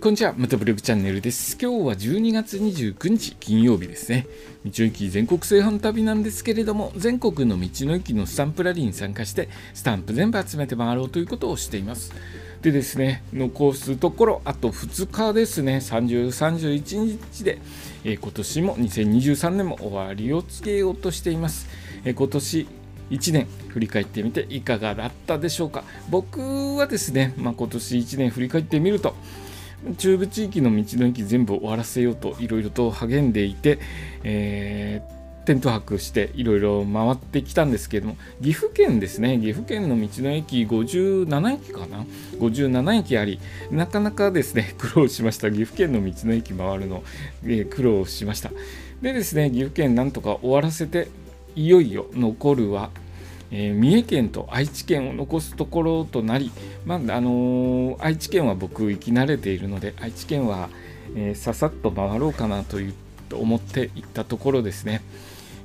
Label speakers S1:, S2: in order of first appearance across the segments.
S1: こんにちは、またブログチャンネルです。今日は12月29日金曜日ですね。道の駅全国製本旅なんですけれども、全国の道の駅のスタンプラリーに参加して、スタンプ全部集めて回ろうということをしています。でですね、残すところ、あと2日ですね、30、31日で、えー、今年も2023年も終わりをつけようとしています。えー、今年1年振り返ってみていかがだったでしょうか僕はですね、まあ、今年1年振り返ってみると中部地域の道の駅全部終わらせようといろいろと励んでいて、えー、テント泊していろいろ回ってきたんですけども岐阜県ですね。岐阜県の道の駅57駅かな？57駅ありなかなかですね 苦労しました。岐阜県の道の駅回るの、えー、苦労しました。でですね岐阜県なんとか終わらせていよいよ残るはえー、三重県と愛知県を残すところとなり、まああのー、愛知県は僕行き慣れているので愛知県は、えー、ささっと回ろうかなというと思って行ったところですね。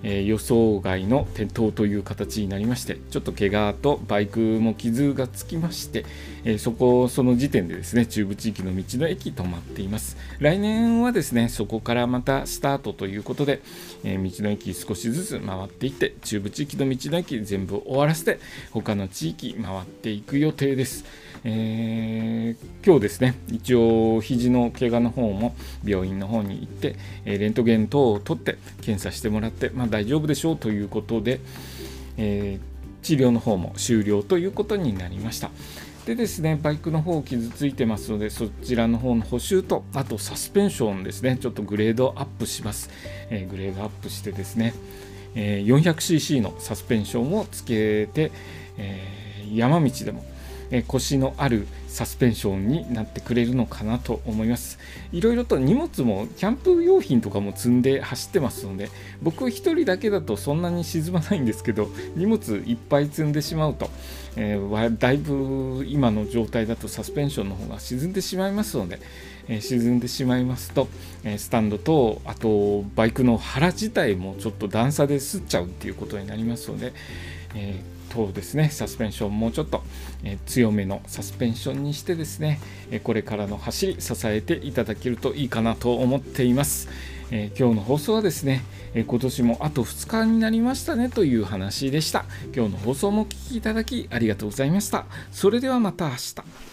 S1: え、予想外の転倒という形になりましてちょっと怪我とバイクも傷がつきまして、え、そこその時点でですね中部地域の道の駅止まっています。来年はですねそこからまたスタートということで、え、道の駅少しずつ回っていって中部地域の道の駅全部終わらせて他の地域回っていく予定です。えー、今日ですね一応肘の怪我の方も病院の方に行って、えレントゲン等を取って検査してもらって、まあ、大丈夫でしょうということで、えー、治療の方も終了ということになりました。でですね、バイクの方傷ついてますので、そちらの方の補修と、あとサスペンションですね、ちょっとグレードアップします。えー、グレードアップしてですね、えー、400cc のサスペンションをつけて、えー、山道でもえ腰のあるサスペンションになってくれるのかなと思います。いろいろと荷物もキャンプ用品とかも積んで走ってますので僕1人だけだとそんなに沈まないんですけど荷物いっぱい積んでしまうと、えー、だいぶ今の状態だとサスペンションの方が沈んでしまいますのでえ沈んでしまいますと、えスタンドとあとバイクの腹自体もちょっと段差で擦っちゃうっていうことになりますので、えー、とですねサスペンションもうちょっと、え強めのサスペンションにしてですね、えこれからの走り支えていただけるといいかなと思っています。えー、今日の放送はですね、えー、今年もあと2日になりましたねという話でした。今日の放送もお聴きいただきありがとうございました。それではまた明日。